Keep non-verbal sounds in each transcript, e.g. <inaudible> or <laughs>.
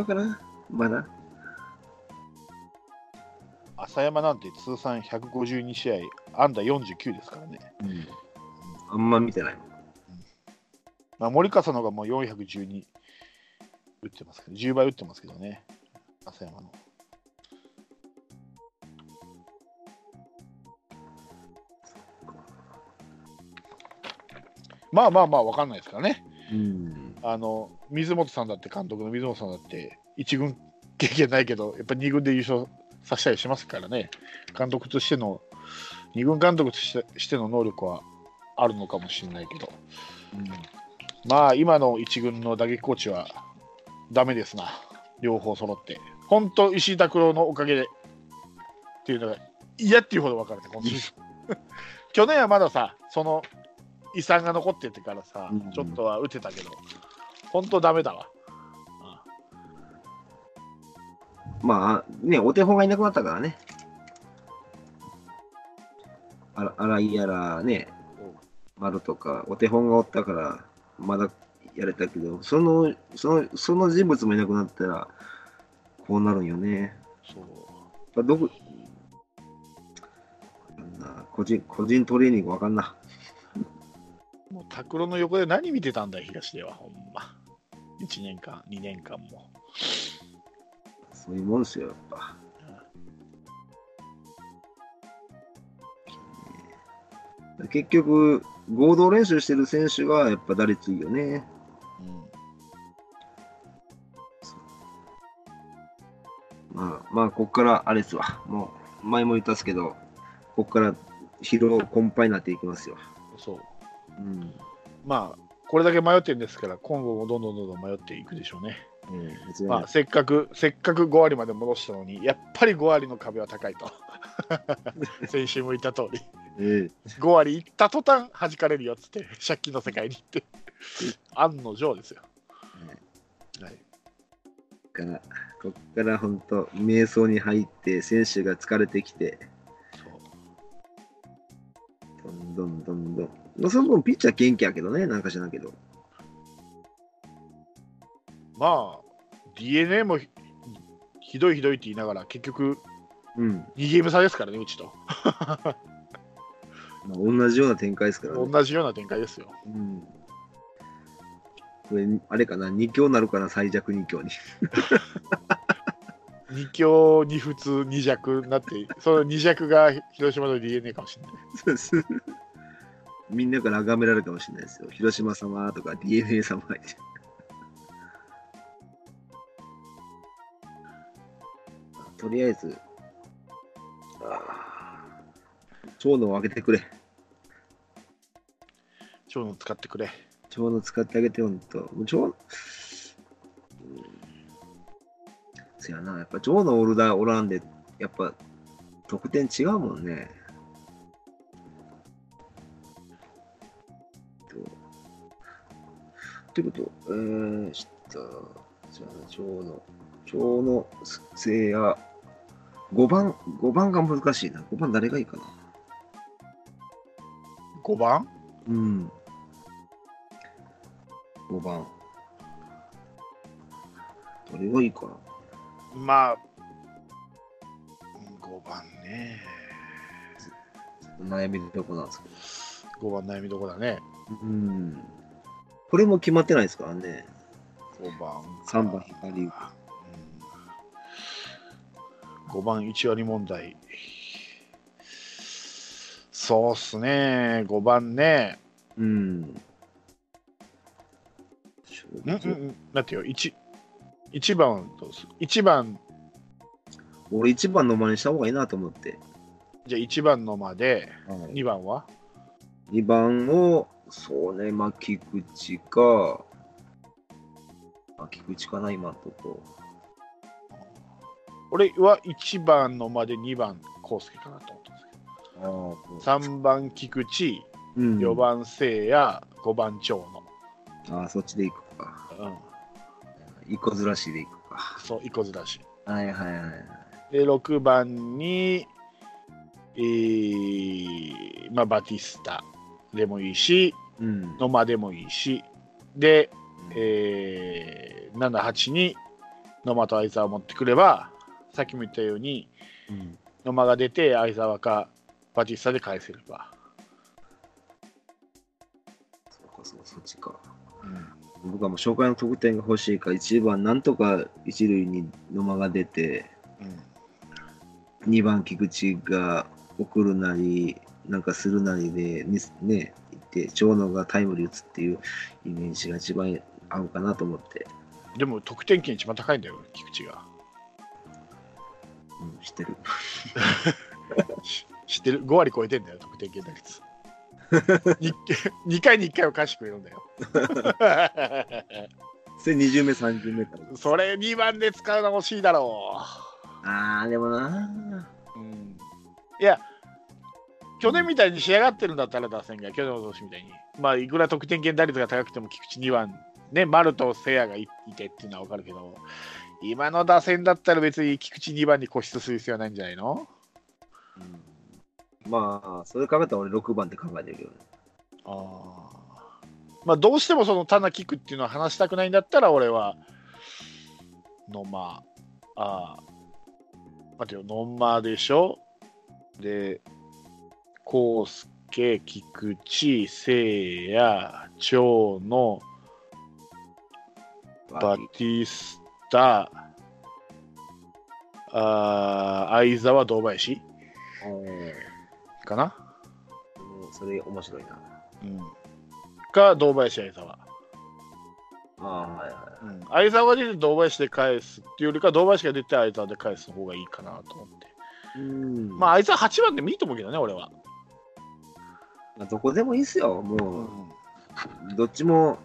うかなまだ。浅山なんて通算152試合、安打49ですからね。うん。あんま見てないもん。まあ、森笠のがもう412打ってますけど、10倍打ってますけどね、浅山の。まあまあまあ、わかんないですからね。うん。あの水本さんだって、監督の水本さんだって、1軍経験ないけど、やっぱ2軍で優勝させたりしますからね、監督としての、2軍監督としての能力はあるのかもしれないけど、まあ、今の1軍の打撃コーチはダメですな、両方揃って。本当、石井拓郎のおかげでっていうのが嫌っていうほど分かるね、今シーズン。<laughs> 去年はまださ、その遺産が残っててからさ、うん。ちょっとは打てたけど、本当ダメだわ。まあ、ね、お手本がいなくなったからね。あら荒井やらね、丸とか、お手本がおったから、まだやれたけど、その、その、その人物もいなくなったら、こうなるんよね。そうまあどこ、なんだ個人、個人トレーニングわかんな。もう拓郎の横で何見てたんだよ、東では、ほんま。1年間、2年間も。そういうもんですよ、やっぱ。結局、合同練習してる選手がやっぱ打率いいよね。うん、まあ、まあ、こっからあれですわ。もう、前も言ったっすけど、こっから疲労困憊になっていきますよ。そう。うん。まあ、これだけ迷ってるんですから、今後もどんどんどんどん迷っていくでしょうね。うん、まあ、せっかく、せっかく5割まで戻したのに、やっぱり5割の壁は高いと。<laughs> 先週も言った通り、え5割いった途端弾かれるよっつって、借金の世界に行って、案の定ですよ。はい、えから、こっから本当、瞑想に入って、選手が疲れてきて、どんどんどんどん。まあその分、ピッチャー元気やけどね、なんか知らんけど。まあ、DNA もひひどいひどいって言いながら、結局、うん。2ゲーム差ですからね、うちと。<laughs> まあ、同じような展開ですからね。同じような展開ですよ。うん。あれかな、2強なるかな、最弱2強に。<laughs> 2強、2普通、2弱になって、その2弱が広島の DNA かもしれない。そうですみんなから崇められるかもしれないですよ。広島様とか DNA 様。とりあえず、あー長野を開けてくれ。長野使ってくれ。長野使ってあげて、ほんと。もう長野、うん、そやな、やっぱ長野おるだ、おらんで、やっぱ得点違うもんね。ってこと、えー、した、じゃあ、長野、長野、せいや、5番、5番が難しいな。5番誰がいいかな。5番？うん。5番。誰がいいかな。まあ、5番ね。悩みどこなんですけ5番悩みどこだね。ど。うん。これも決まってないですからね。5番。3番左うん5番1割問題。そうっすね。5番ね。うん。うんうんうん。だってよ、1、1番どうする ?1 番、俺1番の間にした方がいいなと思って。じゃあ1番のまで、2番は？2番を、そうね、まあ、菊池か。まあ、菊池かな、今のとこ。俺は1番のまで2番、康介かなと思ったんですけど。ああ、3番、菊池、うん。4番、聖也、5番、長ああ、そっちでいくか。野。うん。一個ずらしでいくか。そう、一個ずらし。はいはいはい。で、6番に、えーまあ、バティスタでもいいし、うん。野間でもいいし、で、えー、7、8に野間と相沢持ってくれば、さっきも言ったように、うん。野間が出て、相沢かバティスタで返せれば。そうか、そう、そっちか。うん僕はもう紹介の得点が欲しいから、1番なんとか一塁に野間が出て、うん2番菊池が送るなり、なんかするなりで、ね、ね行って、長野がタイムリー打つっていうイメージが一番合うかなと思って、でも得点圏一番高いんだよ、菊池が。うん、知ってる。<laughs> 知ってる ?5 割超えてんだよ、得点圏打率。<laughs> 2, 回に1回は返してくれるんだよ。<laughs> それ20目、30目から。それ2番で使うの欲しいだろあー、でもなう。うん、いや、去年みたいに仕上がってるんだったら打線が、去年の年みたいに。まあ、いくら得点圏打率が高くても菊池2番、ね、丸と聖也がいいてっていうのは分かるけど、今の打線だったら別に菊池2番に固執する必要はないんじゃないの？うん。まあ、それ考えたら俺6番って考えてるけどね。あまあ、どうしてもその棚キックっていうのは話したくないんだったら、俺は、野間、ああ、待てよ、野間でしょ？で、康介、菊池、聖也、長野、バティスタ、あー相沢、堂林かな、うんそれ面白いな。うん、か、堂林、相沢。ああ、はいはうん、相沢が出て堂林で返すっていうよりか、堂林が出て相沢で返す方がいいかなと思って。い。うん。まあ、相沢8番でもいいと思うけどね、俺は。まあ、どこでもいいっすよ。もうどっちも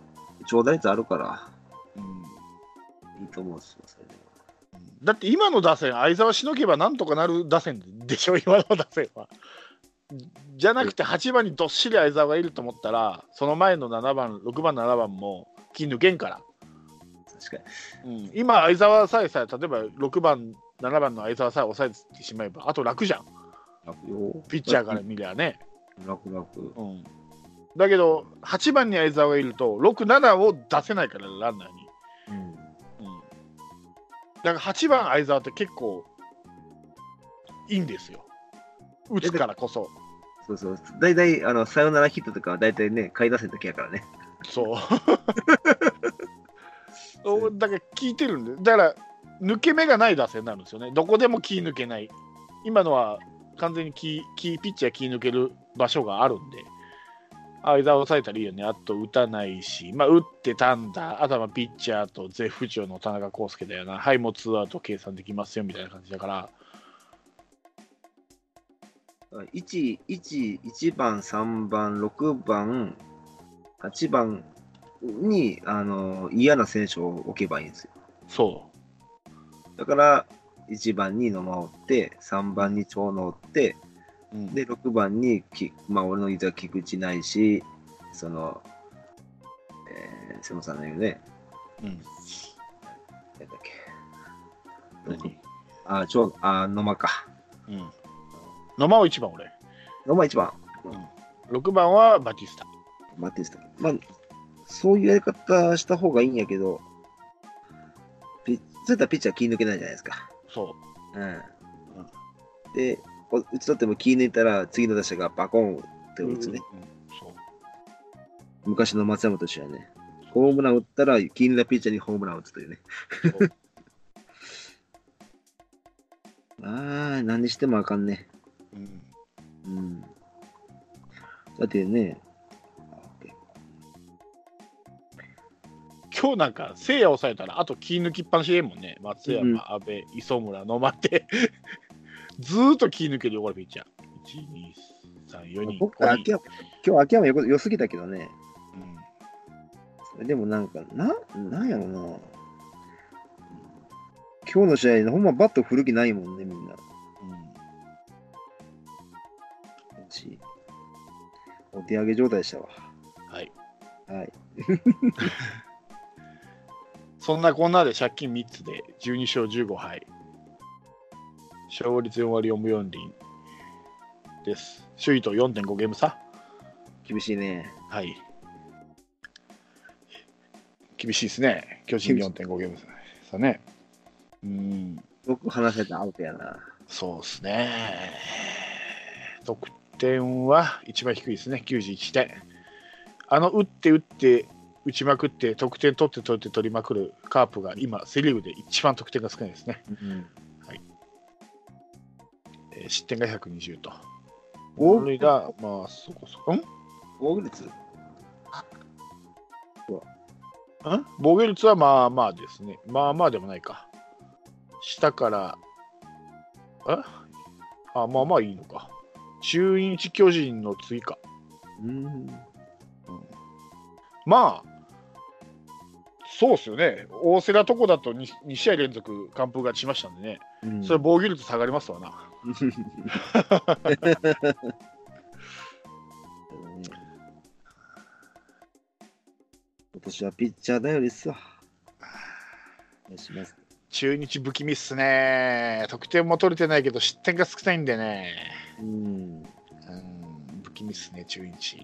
長打率あるから、うんいいと思うんですよ、それでも。だって今の打線、相沢しのげばなんとかなる打線でしょ、今の打線は。じゃなくて8番にどっしり相沢がいると思ったら、その前の7番、6番、7番も気抜けんから。確かに。うん、今、相沢さえさえ、例えば6番、7番の相沢さえ抑えてしまえば、あと楽じゃん、楽よ。ピッチャーから見りゃね。楽楽。うん、だけど、8番に相沢がいると、6、7を出せないから、ランナーに。うん。うん、だから8番相沢って結構いいんですよ。打つからこそ。そうそう。大体、あの、サヨナラヒットとかは大体ね、買い出せる時やからね。そう。<laughs> おだから聞いてるんで、だから抜け目がない打線になるんですよね。どこでも気抜けない。今のは完全に気気ピッチャー気抜ける場所があるんで、相沢を抑えたらいいよね。あと打たないし、まあ、打ってたんだ。あとはまあピッチャーと絶不調の田中康介だよな。はい、もうツーアウト計算できますよみたいな感じだから。1、1、1番、3番、6番、8番に、あの、嫌な選手を置けばいいんですよ。そだから、1番に野間を追って、3番に長野を追って、う。うん、で、6番にき、まあ、俺の言いた菊池ないし、その、えー、瀬野さんの言うね、うん、なんだっけ。何？あ、ちょ、あ、野間か。うん。野間を1番俺。野間1番。6番はバティスタ。バティスタ。まあ、そういうやり方した方がいいんやけど、ピそういったらピッチャー気抜けないじゃないですか。そうん。で、お打ち取っても気抜いたら次の打者がバコンってう。打つね。うんそう昔の松山と一緒やね。ホームラン打ったら気抜いたピッチャーにホームラン打つというね。<laughs> ああ、何してもあかんね。うんうん。だってね、今日なんか、せいや抑えたら、あと気抜きっぱなしでもんね。松山、うん阿部、磯村、野間って、<laughs> ずーっと気抜けるよ、これ、ピッチャー。1、2、3、4人。僕5人秋山今日秋山よ良すぎたけどね。うんそれでもなんか、な、なんやろな。今日の試合、ほんまバット振る気ないもんね、みんな。しお手上げ状態でしたわ。うんはい。はい。<laughs> そんなこんなで借金3つで12勝15敗。勝率4割4分4厘です。首位と4.5ゲーム差。厳しいね。はい。厳しいですね。巨人4.5ゲーム差ね。うん、僕話せたアウトやな。そうですね。得点は一番低いですね、91点。あの打って打って打ちまくって得点取って取って取りまくるカープが今、セ・リーグで一番得点が少ないですね。うん。えー失点が120と。お本塁打、まあ、そこそこ。ん？ん防御率？防御率はまあまあですね。まあまあでもないか。下から、え？あ、まあまあいいのか。中日巨人の次か。うん。まあ、そうっすよね。大瀬良とこだと 2, 2試合連続完封勝ちしましたんでね。うんそれ防御率下がりますわな。<laughs> 今年はピッチャー頼りっすわ。中日不気味っすね。得点も取れてないけど失点が少ないんでね。うん。うん、不気味っすね、中日。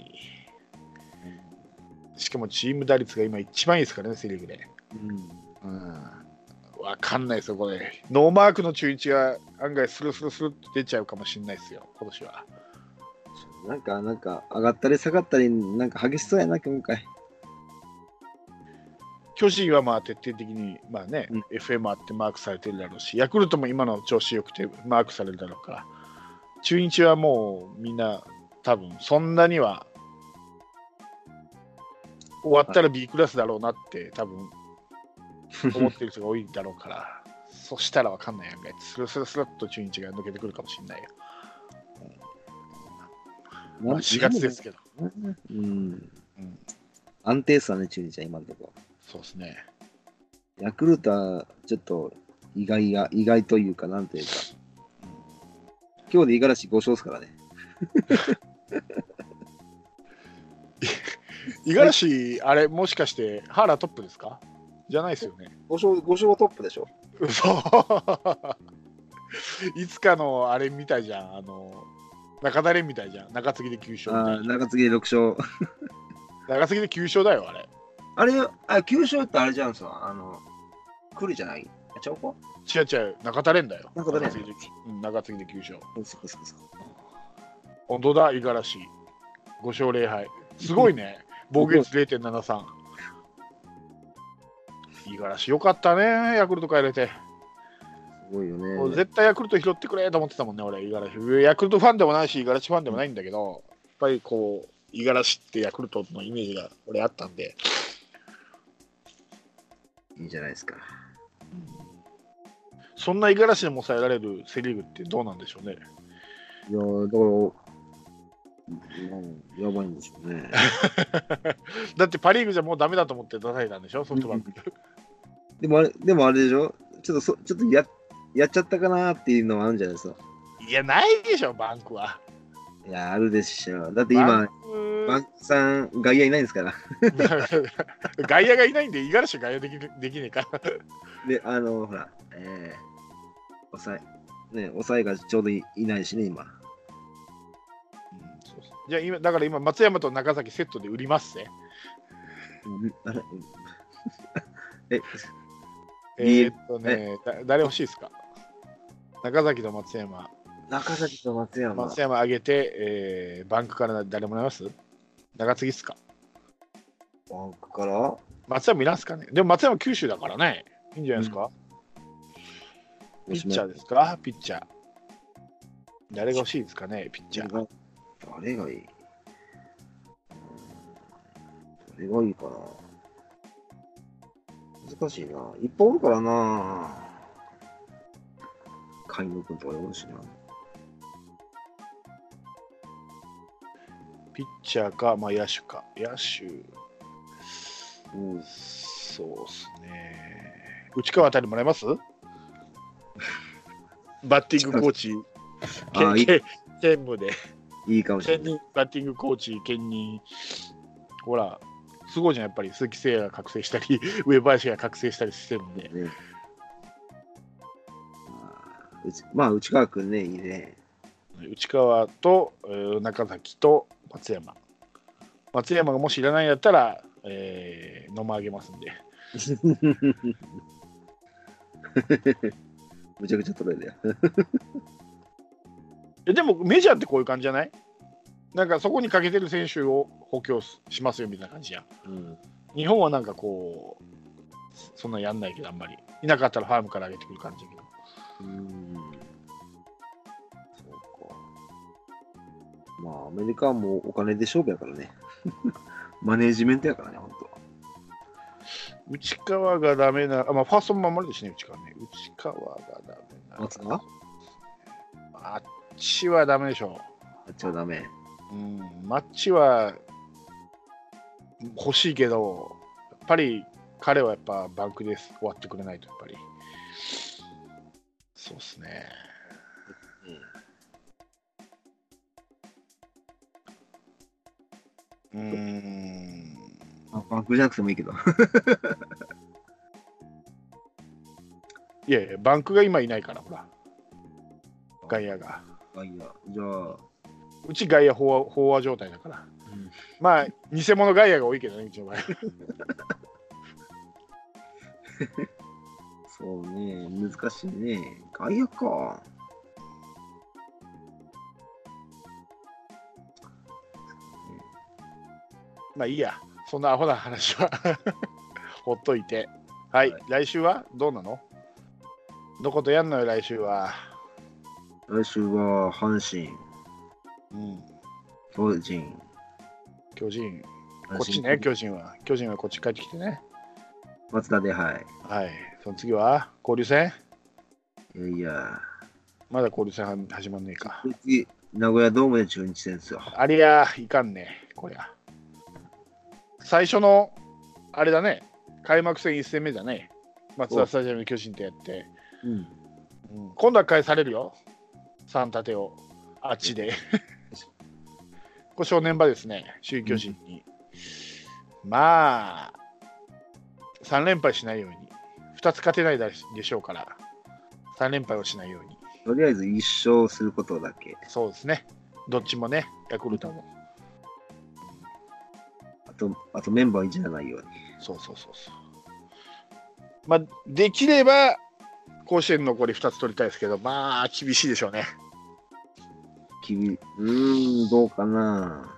しかもチーム打率が今一番いいですからね、セ・リーグで。うん。うん。わかんないですよ、これ。ノーマークの中日が案外スルスルスルって出ちゃうかもしれないですよ、今年は。なんか、なんか、上がったり下がったり、なんか激しそうやな、今回。巨人はまあ徹底的に、まあね、うん FM あってマークされてるだろうし、ヤクルトも今の調子よくてマークされるだろうから、中日はもうみんな多分そんなには終わったら B クラスだろうなって多分思ってる人が多いだろうから、<laughs> そしたらわかんないやんかい。スルスルスルっと中日が抜けてくるかもしれないよ。まあ、4月ですけど。うん。うん、安定っすわね、中日は今のところ。そうですね。ヤクルトはちょっと意外や、意外というか、なんというか。今日で五十嵐5勝ですからね。<laughs> 五十嵐、あれ、もしかして、原トップですか？じゃないですよね。5勝、5勝はトップでしょ。嘘 <laughs> いつかのあれみたいじゃん。あの、中田蓮みたいじゃん。中継ぎで9勝みたああ、いな。中継ぎで6勝。中継ぎで9勝だよ、あれ。あれ、あ9勝ってあれじゃんさ、あの、来るじゃない？あちゃうか？違う違う、中田蓮だよ。中田蓮中継ぎでうん中継ぎで9勝。そうそうそうそう。本当だ、五十嵐。5勝0敗。すごいね。防御率0.73。五十嵐よかったね、ヤクルト帰れて。すごいよね。絶対ヤクルト拾ってくれと思ってたもんね、俺、五十嵐。ヤクルトファンでもないし、五十嵐ファンでもないんだけど、やっぱりこう、五十嵐ってヤクルトのイメージが俺あったんで、いいじゃないですか。そんな五十嵐でも抑えられるセ・リーグってどうなんでしょうね。いやーだから、うん、やばいんでしょうね。<laughs> だってパ・リーグじゃもうダメだと思って出されたんでしょ、ソフトバンク。でもあれ、でもあれでしょ？ちょっとそ、ちょっとややっちゃったかなっていうのはあるんじゃないですか？いや、ないでしょ、バンクは。いや、あるでしょ。だってバ今バンクさん、外野いないんですから。<laughs> 外野がいないんで、五十嵐外野できるできねえから。で、あの、ほら、えー、抑え、ね、抑えがちょうどいいないしね、今。じゃあ今、だから今、松山と中崎セットで売りますね。<laughs> え、えーっとね、だ誰欲しいですか？中崎と松山。中崎と松山。松山上げて、えーバンクから誰もらいます？中継ぎっすか？バンクから？松山いらんすかね？でも松山九州だからね。いいんじゃないですか、ピッチャーですか？ピッチャー。誰が欲しいですかね？ピッチャー。誰がいい誰がいいかな難しいな。いっぱいおるからな。海野君とかでおるしな。ピッチャーか、まあ野手か。野手、うん。そうっすね。内川あたりもらえます？<laughs> バッティングコーチ、あいい兼兼務で。いいかもしれない。バッティングコーチ兼任ほらすごいじゃんやっぱり鈴木誠也が覚醒したり <laughs> 上林が覚醒したりしてるんでね。まあ内川君ね、いいね。内川と、えー中崎と松山松山がもしいらないんだったら、えー、飲まあげますんで <laughs> むちゃくちゃトレードや。えでもメジャーってこういう感じじゃない？なんかそこにかけてる選手を補強しますよみたいな感じやん。うん。日本はなんかこう、そんなやんないけど、あんまり。いなかったらファームから上げてくる感じだけど。うん。そうか。まあ、アメリカはもうお金で勝負やからね。<laughs> マネージメントやからね、ほんと。内川がダメな、あまあ、ファーストも守るしね、内川ね。内川がダメな。松田？あっちはダメでしょあっちはダメ。う。うん、マッチは欲しいけど、やっぱり彼はやっぱバンクで終わってくれないと、やっぱり。そうっすね。うーん。あバンクじゃなくてもいいけど。いやいや、バンクが今いないから、ほら。外野が。あ、いや、じゃあ、うち外野飽和飽和状態だから。うんまあ、偽物外野が多いけどね、うちの場合。そうね、難しいね。外野か。まあいいや、そんなアホな話は <laughs> ほっといて。はい、はい来週はどうなの？どことやんのよ、来週は。来週は阪神、うん、巨人、巨人。こっちね、巨人は。巨人はこっち帰ってきてね。松田で、はい。はい。その次は交流戦？いやいや、まだ交流戦は始まんねえか。次、名古屋ドームで中日戦ですよ。ありゃ、いかんね、こりゃ。最初の、あれだね、開幕戦1戦目だね。松田スタジアムで巨人とやって。うん。うん今度は返されるよ、3立てを、あっちで。<laughs> これ正念場ですね、首位巨人に。まあ、3連敗しないように、2つ勝てないでしょうから、3連敗をしないように、とりあえず一勝することだけ。そうですね、どっちもね、ヤクルトも、あと、あとメンバーいじらないように。そうそうそうそう。まあ、できれば、甲子園残り2つ取りたいですけど、まあ、厳しいでしょうね。きびうーん、どうかな。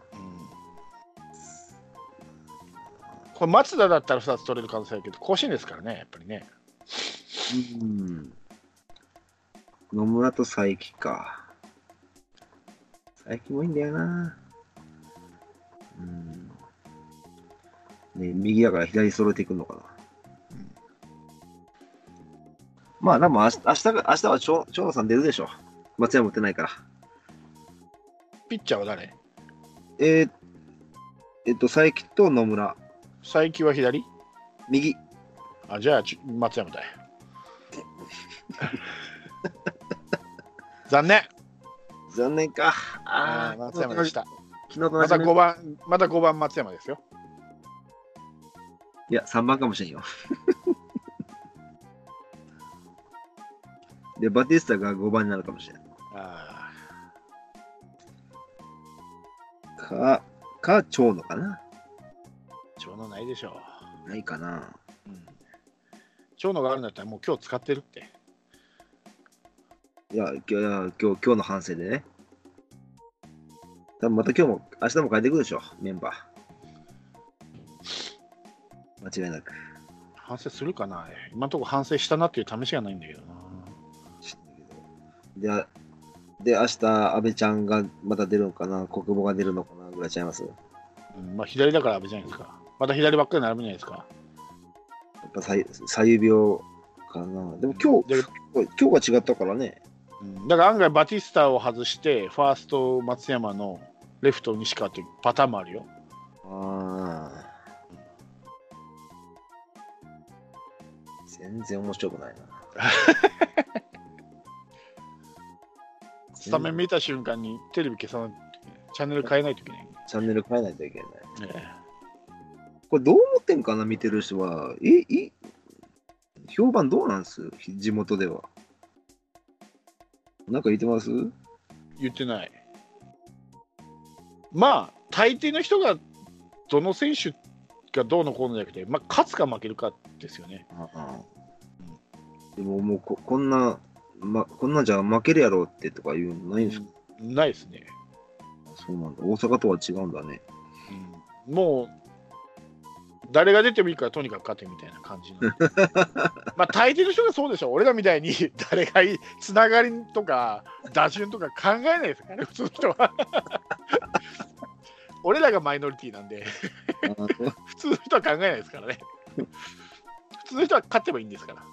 これ松田だったら2つ取れる可能性あるけど、甲子園ですからね、やっぱりね。うん。野村と佐伯か。佐伯もいいんだよな。うん。ね右だから左揃えていくのかな。まあ、でも明日明日が明日は長長野さん出るでしょ。松山打ってないから。ピッチャーは誰？えー、えっと、佐伯と野村。佐伯は左？右。あ、じゃあち松山だよ。<laughs> 残念残念か。ああ、あー松山でした。昨日と同またじね5番、また5番松山ですよ。いや、3番かもしれんよ。で、バティスタが5番になるかもしれん。あか、か、長野かな。ー長野ないでしょないかな。う。うん、長野があるんだったらもう今日使ってるって。いや、今日、今日、の反省でね。多分また今日も、明日も変えていくでしょ、メンバー。間違いなく。反省するかな今のところ反省したなっていう試しがないんだけどな。で、で、明日、安倍ちゃんがまた出るのかな、国母が出るのかな、ぐらいちゃいます？やうん、まあ左だから阿部じゃないですか。また左ばっかり並ぶんじゃないですか。っぱ左左右病かな。でも今日、で今日が違ったからね。うん、だから案外バティスタを外して、ファースト松山のレフト西川っていうパターンもあるよ。ああ。全然面白くないな。<laughs> スタメン見た瞬間にテレビ消さないチャンネル変えないといけない。チャンネル変えないといけない。ねこれどう思ってんかな、見てる人は。え、い評判どうなんす？地元では。なんか言ってます？言ってない。まあ、大抵の人がどの選手がどうのこうのじゃなくて、まあ、勝つか負けるかですよね。ああでももうここんな、ま、こんなんじゃ負けるやろってとかいうのないんですか、ないですね。そうなんだ。大阪とは違うんだね。うん。もう、誰が出てもいいからとにかく勝てみたいな感じ <laughs> まあ大抵の人がそうでしょ。俺らみたいに <laughs> 誰がいいつながりとか打順とか考えないですからね普通の人は。<laughs> 俺らがマイノリティなんで。普通の人は考えないですからね。普通の人は勝てばいいんですから。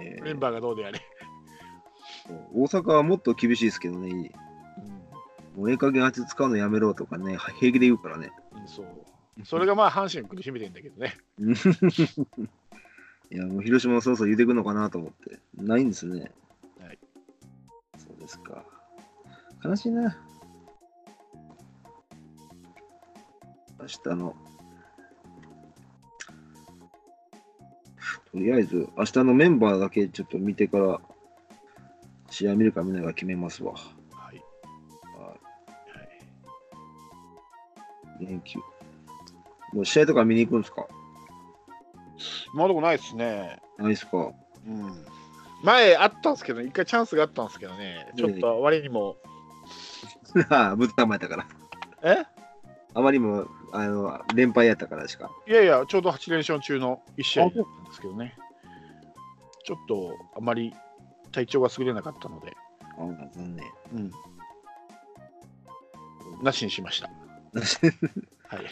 えー。メンバーがどうであれ、大阪はもっと厳しいですけどね。うんもうええ加減あいつ使うのやめろとかね、平気で言うからね。そうそれがまあ阪神を苦しめてんだけどね <laughs> いや、もう広島もそろそろ言うてくのかなと思って。ないんですね。はい。そうですか。悲しいな。明日の。とりあえず、明日のメンバーだけちょっと見てから、試合見るか見ないか決めますわ。はい、ははい、い連休。もう試合とか見に行くんですか？今のとこないですね。ないですか？うん。前あったんですけど、一回チャンスがあったんですけどね、ちょっと割にも、ああ、ぶったまやったから。え？あまりにもあの連敗やったからしか。いやいや、ちょうど8連勝中の1試合だったんですけどね、ちょっとあまり体調が優れなかったので、ああ、残念。うん、なしにしました。はい、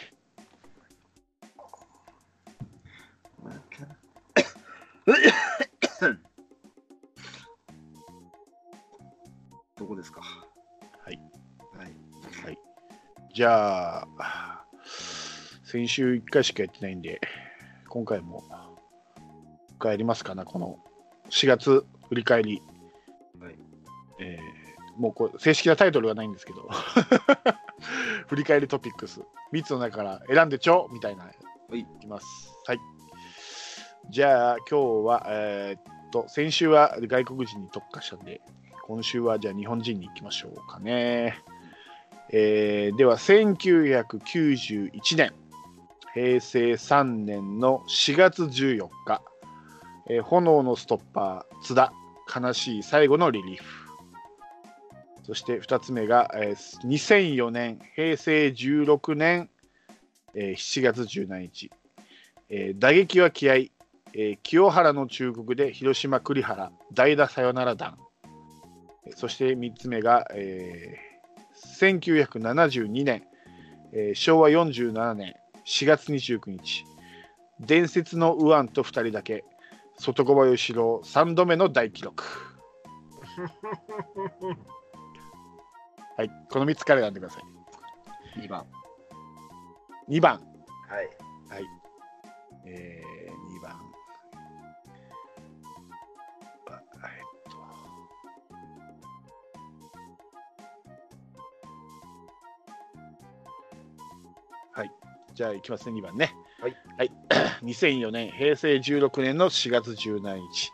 どこですか？はい。はい。はい、じゃあ、先週1回しかやってないんで、今回も帰りますかな、この4月振り返り。はい。えーもうこう正式なタイトルはないんですけど。<laughs> 振り返りトピックス。3つの中から選んでちょみたいな。はい。いきます。はい。じゃあ今日はえーっと先週は外国人に特化したんで今週はじゃあ日本人に行きましょうかね。えーでは1991年平成3年の4月14日、えー炎のストッパー津田。悲しい最後のリリーフ。そして2つ目が、えー2004年、平成16年、えー7月17日、えー打撃は気合、えー清原の忠告で広島栗原、代打サヨナラ弾。そして3つ目が、えー1972年、えー昭和47年4月29日、伝説の右腕と2人だけ、外小林郎3度目の大記録。はい、この3つから選んでください。2番。2番、はい。えー、2番。えっと。はい、じゃあいきますね、2番ね。はい。はい、<coughs> 2004年、平成16年の4月17日。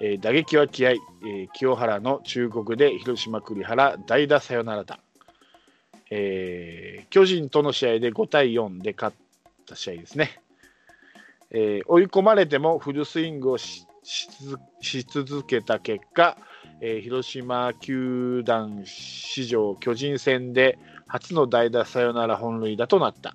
えー打撃は気合、えー清原の忠告で広島栗原代打サヨナラ弾、えー巨人との試合で5対4で勝った試合ですね、えー追い込まれてもフルスイングをしし続し続けた結果、えー広島球団史上巨人戦で初の代打サヨナラ本塁打となった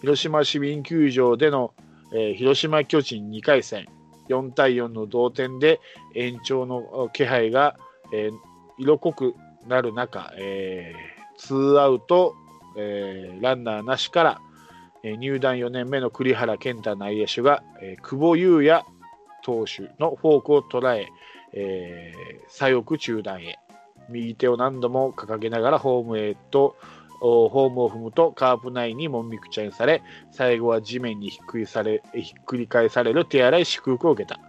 広島市民球場での、えー広島巨人2回戦。4対4の同点で延長の気配が、えー色濃くなる中、えーツーアウト、えーランナーなしから、えー入団4年目の栗原健太内野手が、えー久保優也投手のフォークを捉ええー左翼中段へ。右手を何度も掲げながらホームへとホームを踏むとカープ内にもみくちゃにされ最後は地面にひっくりされひっくり返される手荒い祝福を受けた。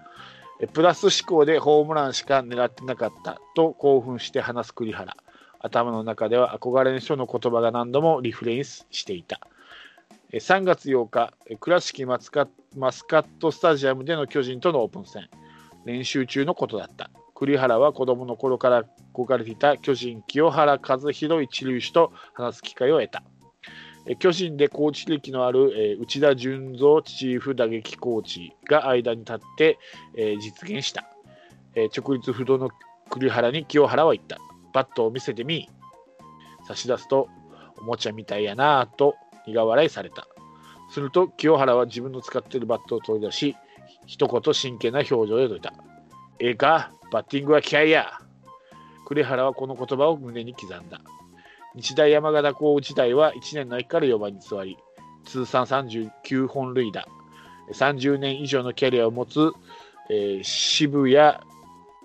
プラス思考でホームランしか狙ってなかったと興奮して話す栗原。頭の中では憧れの人の言葉が何度もリフレインしていた。3月8日倉敷マスカマスカットスタジアムでの巨人とのオープン戦。練習中のことだった。栗原は子供の頃から憧れていた巨人清原和弘一塁手と話す機会を得た巨人でコーチ歴のあるえ内田純三チーフ打撃コーチが間に立ってえ実現したえー直立不動の栗原に清原は言った。バットを見せてみ。差し出すと、おもちゃみたいやなぁと苦笑いされた。すると清原は自分の使っているバットを取り出し、一言真剣な表情で説いた。ええか、バッティングは気合いや。栗原はこの言葉を胸に刻んだ。日大山形高校時代は1年の秋から4番に座り、通算39本塁打、30年以上のキャリアを持つ、えー渋谷、え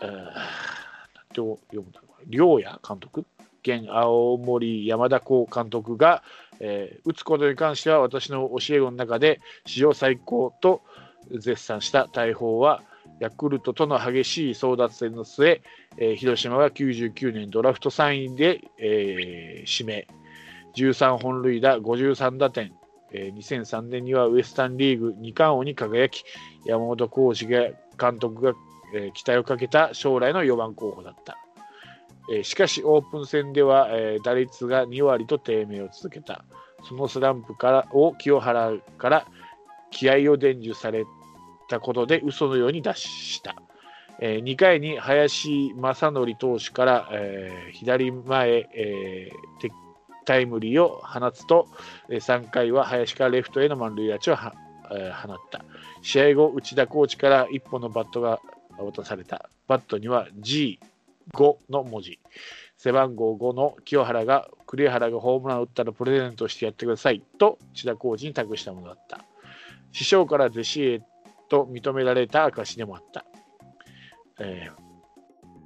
ー、なんて読むんだろう良也監督？現青森山田高監督が、えー打つことに関しては私の教え子の中で史上最高と絶賛した大砲はヤクルトとの激しい争奪戦の末、えー広島が99年ドラフト3位で、えー指名13本塁打53打点、えー2003年にはウエスタンリーグ2冠王に輝き山本浩二が監督が、えー期待をかけた将来の4番候補だった、えーしかしオープン戦では、えー打率が2割と低迷を続けた。そのスランプからを清原から気合を伝授されたことで嘘のように脱した、え2回に林正則投手から、えー左前、えータイムリーを放つと、えー3回は林からレフトへの満塁打ちを、えー放った。試合後内田コーチから一本のバットが渡された。バットには G5 の文字。背番号5の清原が栗原がホームランを打ったらプレゼントしてやってくださいと内田コーチに託したものだった。師匠から弟子へと認められた証でもあった、えー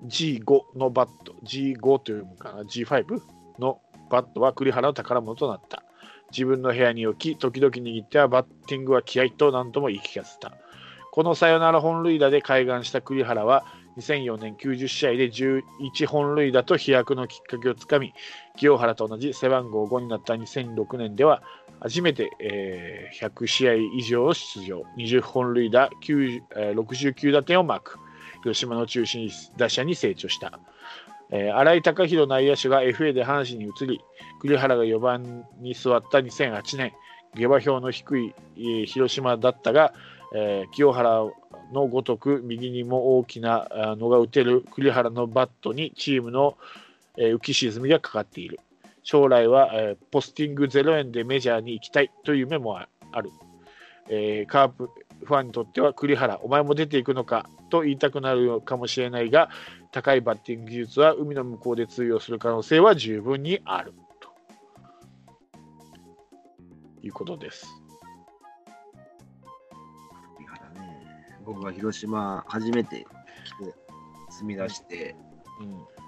G5 のバット。G5 というのかな。G5 のバットは栗原の宝物となった。自分の部屋に置き時々握ってはバッティングは気合と何とも言い聞かせた。このサヨナラ本塁打で開眼した栗原は2004年90試合で11本塁打と飛躍のきっかけをつかみ清原と同じ背番号5になった2006年では初めて、えー100試合以上出場。20本塁打えー69打点をマーク。広島の中心打者に成長した、えー新井貴弘内野手が FA で阪神に移り栗原が4番に座った2008年。下馬評の低い、えー広島だったが、えー清原のごとく右にも大きなあのが打てる栗原のバットにチームの、浮き沈みがかかっている。将来は、えーポスティング0円でメジャーに行きたいという夢もあある、えーカープファンにとっては栗原お前も出ていくのかと言いたくなるかもしれないが高いバッティング技術は海の向こうで通用する可能性は十分にある。ということです。栗原ね僕が広島初めて来て住み出して、うん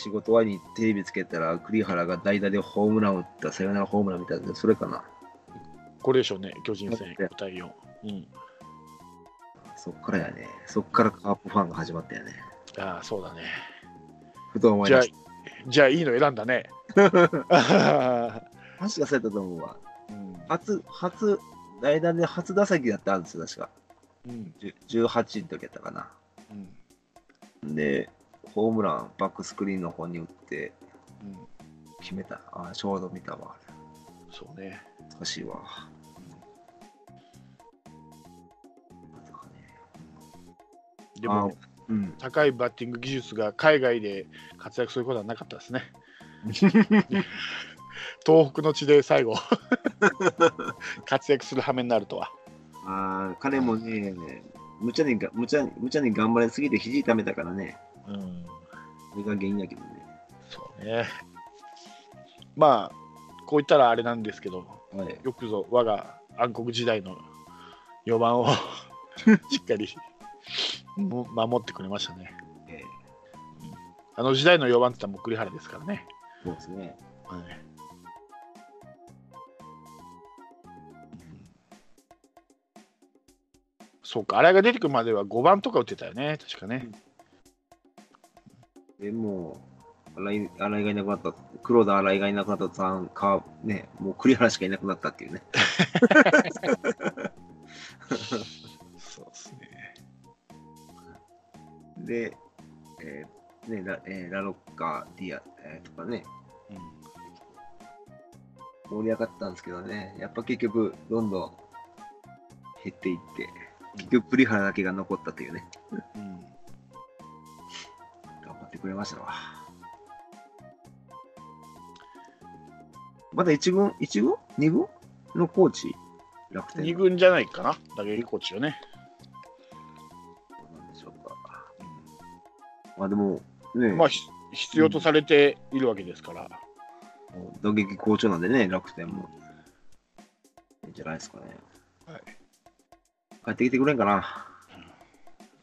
仕事終わりにテレビつけたら栗原が代打でホームランを打ったサヨナラホームランみたいなそれかな。これでしょうね、巨人戦だっ5対4。うん、そっからやね。そっからカープファンが始まったよね。ああ、そうだね。ふと思いじゃあ出し、じゃあいいの選んだね。た <laughs> 確かそうやったと思うわ。うん。初初代打で初打席だったんですよ確か。うん。10 18の時やったかな。うん。でホームランバックスクリーンの方に打ってうん決めたあちょうど見たわそうね。難しいわなんでも、うん高いバッティング技術が海外で活躍することはなかったですね。<laughs> 東北の地で最後、活躍する羽目になるとは。あー彼もね、無茶にが無茶に無茶に頑張りすぎて肘痛めたからね、うん、それが原因やけどね。そうね。まあ、こう言ったらあれなんですけど、はい、よくぞ我が暗黒時代の4番を <laughs> しっかりも守ってくれましたね。えあの時代の4番って言ったらもう栗原ですからね。ーそうですね。はいそうか、あれが出てくるまでは5番とか打ってたよね、確かね。でもう、新井新井がいなくなった、黒田新井がいなくなった途端か、ね、もう栗原しかいなくなったっていうね。そうですね。で、えーねラえーラロッカー、ディア、えーとかね、盛り上がったんですけどね、やっぱ結局、どんどん減っていって、結局、栗原だけが残ったというね。うん、くれましたわ。まだ1軍、1軍 ?2 軍？のコーチ、楽天2軍じゃないかな、打撃コーチよね。なんでしょうか。まあでも、ね、まあ、ひ必要とされているわけですから、打撃好調なんでね、楽天も。いいんじゃないですかね。はい帰ってきてくれんかな。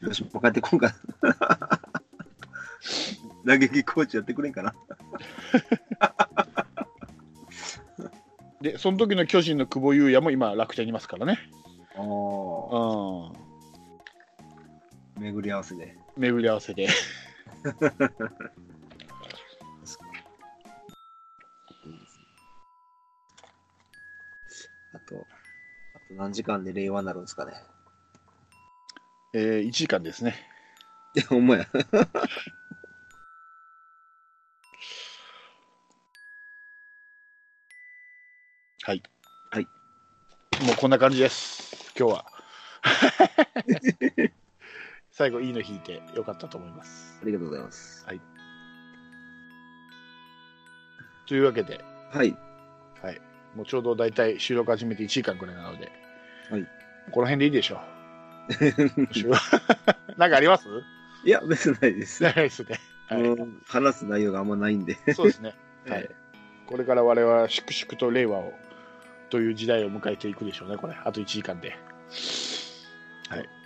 よし、もう帰ってこんかな。打撃コーチやってくれんかな。<laughs> で、その時の巨人の久保優也も今、楽天にいますからね。ああ、うん、巡り合わせで。巡り合わせで。<laughs> あと、あと何時間で令和になるんですかね。えー、1時間ですね。いや、ほんまや。もうこんな感じです、今日は。<laughs> 最後、いいの引いてよかったと思います。ありがとうございます。というわけで、はい。はい、もうちょうど大体収録始めて1時間くらいなので、はい、この辺でいいでしょう。<laughs> <laughs> なんかあります？いや、別にないです。ないですね。はい話す内容があんまないんで。そうですね。ははいい。これから我々は粛々と令和をという時代を迎えていくでしょうね、これ。あと1時間で。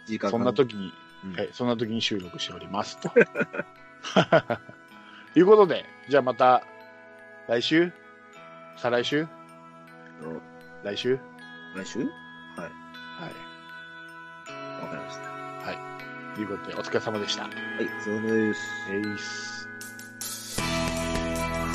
時間そんな時に、うんはい、そんな時に収録しておりますと。<laughs> いうことで、じゃあまた来週？再来週？来週？来週？はい。はわかりました。い。ということで、お疲れ様でした。はい、そうです。えいっす。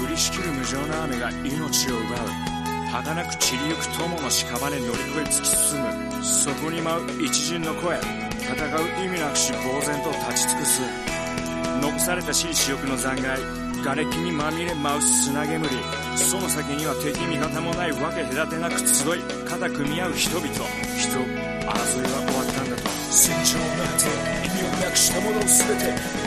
降りしきる無情な雨が命を奪う儚く散りゆく友の屍乗り越え突き進むそこに舞う一陣の声戦う意味なくし呆然と立ち尽くす残されたしい死翼の残骸瓦礫にまみれ舞う砂煙その先には敵味方もないわけ隔てなく集い肩組み合う人々人争いは終わったんだと戦場の果て意味をなくしたものを全て。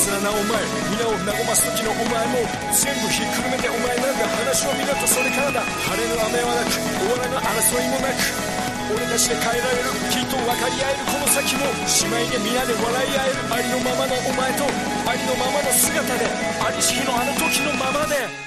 スラなお前皆を和ます時のお前も全部ひっくるめてお前なんだ話を見ろとそれからだ。晴れの雨はなく終わらぬ争いもなく。俺たちで変えられるきっと分かり合えるこの先も姉妹で皆で笑い合えるありのままのお前とありのままの姿でありし日のあの時のままで。